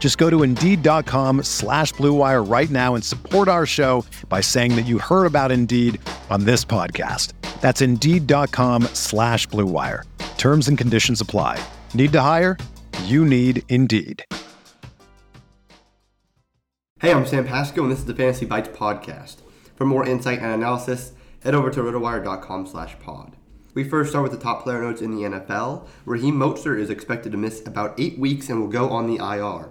Just go to Indeed.com slash BlueWire right now and support our show by saying that you heard about Indeed on this podcast. That's Indeed.com slash BlueWire. Terms and conditions apply. Need to hire? You need Indeed. Hey, I'm Sam Pasco, and this is the Fantasy Bites podcast. For more insight and analysis, head over to rotowire.com slash pod. We first start with the top player notes in the NFL. Raheem Mostert is expected to miss about eight weeks and will go on the IR.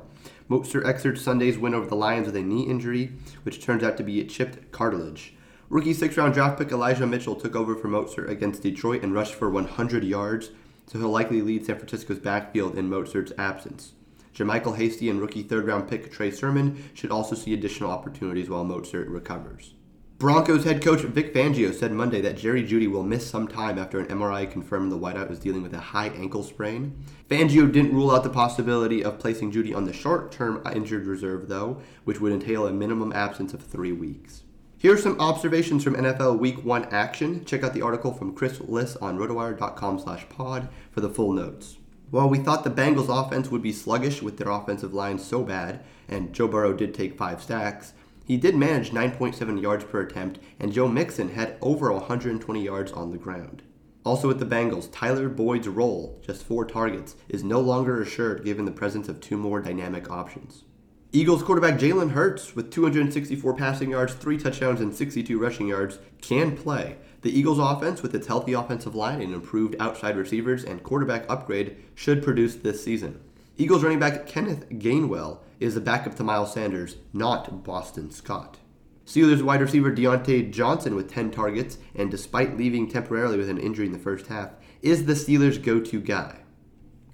Mostert exerts Sunday's win over the Lions with a knee injury, which turns out to be a chipped cartilage. Rookie six round draft pick Elijah Mitchell took over for Mostert against Detroit and rushed for 100 yards, so he'll likely lead San Francisco's backfield in Mostert's absence. JaMycal Hasty and rookie third round pick Trey Sermon should also see additional opportunities while Mostert recovers. Broncos head coach Vic Fangio said Monday that Jerry Jeudy will miss some time after an MRI confirmed the wideout was dealing with a high ankle sprain. Fangio didn't rule out the possibility of placing Jeudy on the short-term injured reserve, though, which would entail a minimum absence of three weeks. Here are some observations from NFL Week 1 action. Check out the article from Chris Liss on rotowire.com slash pod for the full notes. While we thought the Bengals offense would be sluggish with their offensive line so bad, and Joe Burrow did take five stacks, he did manage 9.7 yards per attempt, and Joe Mixon had over 120 yards on the ground. Also with the Bengals, Tyler Boyd's role, just four targets, is no longer assured given the presence of two more dynamic options. Eagles quarterback Jalen Hurts, with 264 passing yards, 3 touchdowns, and 62 rushing yards, can play. The Eagles' offense, with its healthy offensive line and improved outside receivers and quarterback upgrade, should produce this season. Eagles running back Kenneth Gainwell is the backup to Miles Sanders, not Boston Scott. Steelers wide receiver Diontae Johnson with 10 targets, and despite leaving temporarily with an injury in the first half, is the Steelers' go to guy.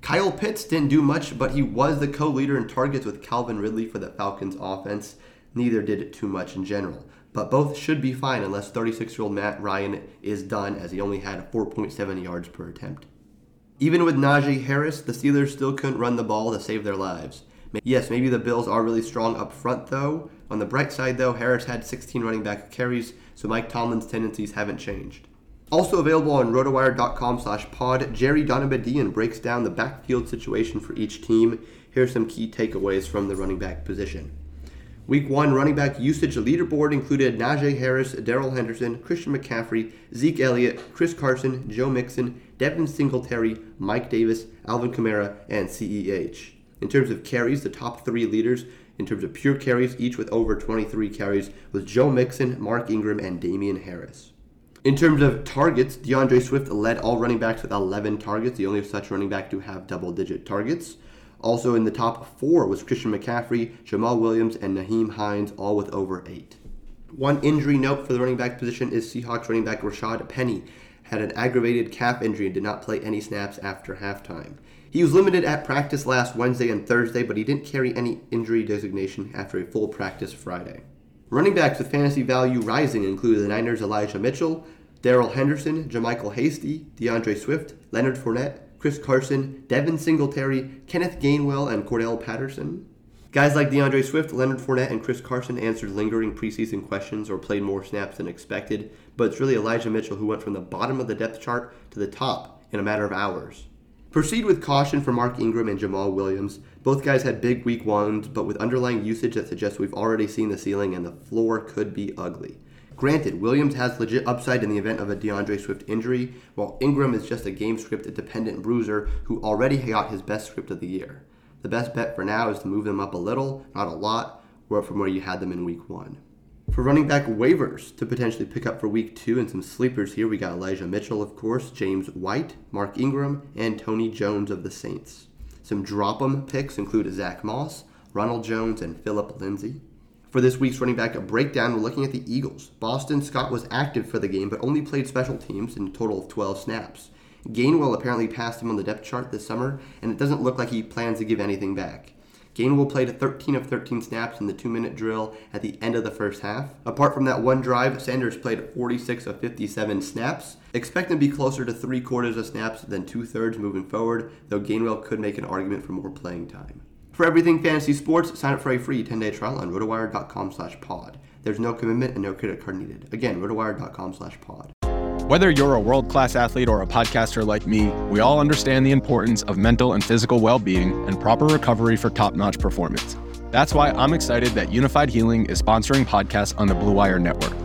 Kyle Pitts didn't do much, but he was the co leader in targets with Calvin Ridley for the Falcons offense. Neither did too much in general, but both should be fine unless 36 year old Matt Ryan is done, as he only had 4.7 yards per attempt. Even with Najee Harris, the Steelers still couldn't run the ball to save their lives. Yes, maybe the Bills are really strong up front, though. On the bright side, though, Harris had 16 running back carries, so Mike Tomlin's tendencies haven't changed. Also available on rotowire.com slash pod, Jerry Donabedian breaks down the backfield situation for each team. Here's some key takeaways from the running back position. Week 1 running back usage leaderboard included Najee Harris, Darrell Henderson, Christian McCaffrey, Zeke Elliott, Chris Carson, Joe Mixon, Devin Singletary, Mike Davis, Alvin Kamara, and CEH. In terms of carries, the top three leaders in terms of pure carries, each with over 23 carries, was Joe Mixon, Mark Ingram, and Damien Harris. In terms of targets, D'Andre Swift led all running backs with 11 targets, the only such running back to have double digit targets. Also in the top four was Christian McCaffrey, Jamaal Williams, and Nyheim Hines, all with over eight. One injury note for the running back position is Seahawks running back Rashad Penny had an aggravated calf injury and did not play any snaps after halftime. He was limited at practice last Wednesday and Thursday, but he didn't carry any injury designation after a full practice Friday. Running backs with fantasy value rising include the Niners' Elijah Mitchell, Darrell Henderson, JaMycal Hasty, D'Andre Swift, Leonard Fournette, Chris Carson, Devin Singletary, Kenneth Gainwell, and Cordell Patterson. Guys like D'Andre Swift, Leonard Fournette, and Chris Carson answered lingering preseason questions or played more snaps than expected, but it's really Elijah Mitchell who went from the bottom of the depth chart to the top in a matter of hours. Proceed with caution for Mark Ingram and Jamaal Williams. Both guys had big week ones, but with underlying usage that suggests we've already seen the ceiling and the floor could be ugly. Granted, Williams has legit upside in the event of a D'Andre Swift injury, while Ingram is just a game script dependent bruiser who already got his best script of the year. The best bet for now is to move them up a little, not a lot, from where you had them in week one. For running back waivers to potentially pick up for week two and some sleepers here, we got Elijah Mitchell, of course, James White, Mark Ingram, and Tony Jones of the Saints. Some drop 'em picks include Zach Moss, Ronald Jones, and Phillip Lindsay. For this week's running back breakdown, we're looking at the Eagles. Boston Scott was active for the game, but only played special teams in a total of 12 snaps. Gainwell apparently passed him on the depth chart this summer, and it doesn't look like he plans to give anything back. Gainwell played 13 of 13 snaps in the two minute drill at the end of the first half. Apart from that one drive, Sanders played 46 of 57 snaps. Expect him to be closer to three quarters of snaps than two thirds moving forward, though Gainwell could make an argument for more playing time. For everything fantasy sports, sign up for a free 10-day trial on rotowire.com slash pod. There's no commitment and no credit card needed. Again, rotowire.com slash pod. Whether you're a world class athlete or a podcaster like me, we all understand the importance of mental and physical well being and proper recovery for top notch performance. That's why I'm excited that Unifyd Healing is sponsoring podcasts on the Blue Wire Network.